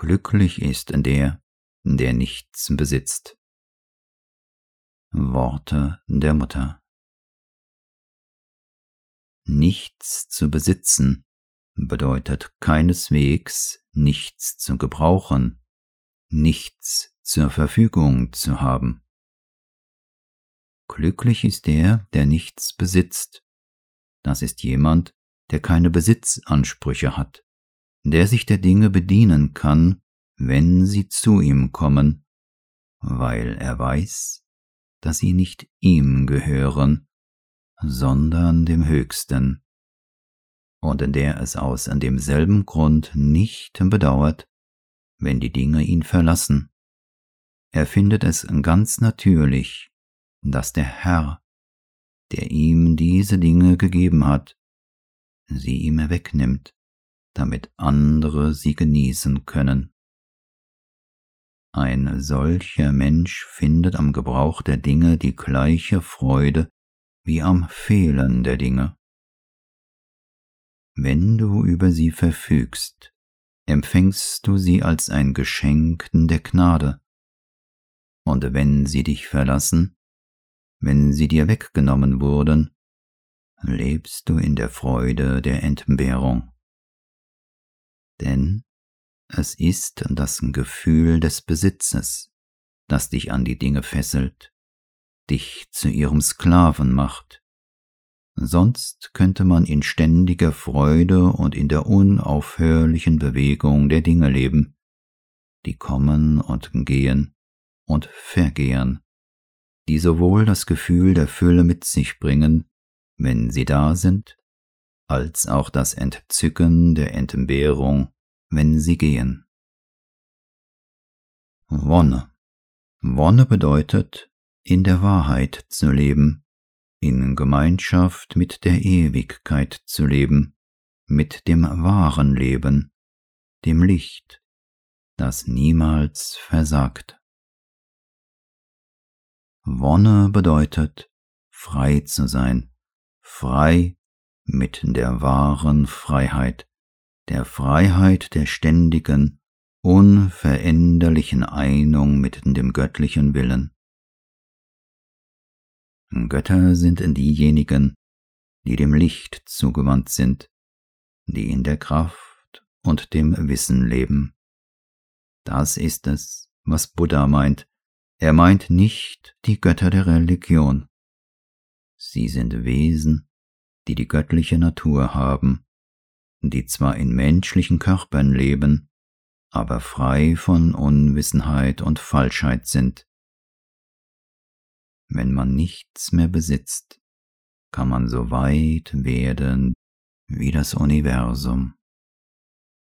Glücklich ist der, der nichts besitzt. Worte der Mutter Nichts zu besitzen bedeutet keineswegs nichts zu gebrauchen, nichts zur Verfügung zu haben. Glücklich ist der, der nichts besitzt. Das ist jemand, der keine Besitzansprüche hat, der sich der Dinge bedienen kann, wenn sie zu ihm kommen, weil er weiß, dass sie nicht ihm gehören, sondern dem Höchsten, und der es aus an demselben Grund nicht bedauert, wenn die Dinge ihn verlassen. Er findet es ganz natürlich, dass der Herr, der ihm diese Dinge gegeben hat, sie ihm wegnimmt, damit andere sie genießen können. Ein solcher Mensch findet am Gebrauch der Dinge die gleiche Freude wie am Fehlen der Dinge. Wenn du über sie verfügst, empfängst du sie als ein Geschenk der Gnade. Und wenn sie dich verlassen, wenn sie dir weggenommen wurden, lebst du in der Freude der Entbehrung. Denn es ist das Gefühl des Besitzes, das dich an die Dinge fesselt, dich zu ihrem Sklaven macht. Sonst könnte man in ständiger Freude und in der unaufhörlichen Bewegung der Dinge leben, die kommen und gehen und vergehen, die sowohl das Gefühl der Fülle mit sich bringen, wenn sie da sind, als auch das Entzücken der Entbehrung, wenn sie gehen. Wonne. Wonne bedeutet, in der Wahrheit zu leben, in Gemeinschaft mit der Ewigkeit zu leben, mit dem wahren Leben, dem Licht, das niemals versagt. Wonne bedeutet, frei zu sein, frei mit der wahren Freiheit, der Freiheit der ständigen, unveränderlichen Einung mit dem göttlichen Willen. Götter sind diejenigen, die dem Licht zugewandt sind, die in der Kraft und dem Wissen leben. Das ist es, was Buddha meint, er meint nicht die Götter der Religion. Sie sind Wesen, die die göttliche Natur haben, die zwar in menschlichen Körpern leben, aber frei von Unwissenheit und Falschheit sind. Wenn man nichts mehr besitzt, kann man so weit werden wie das Universum.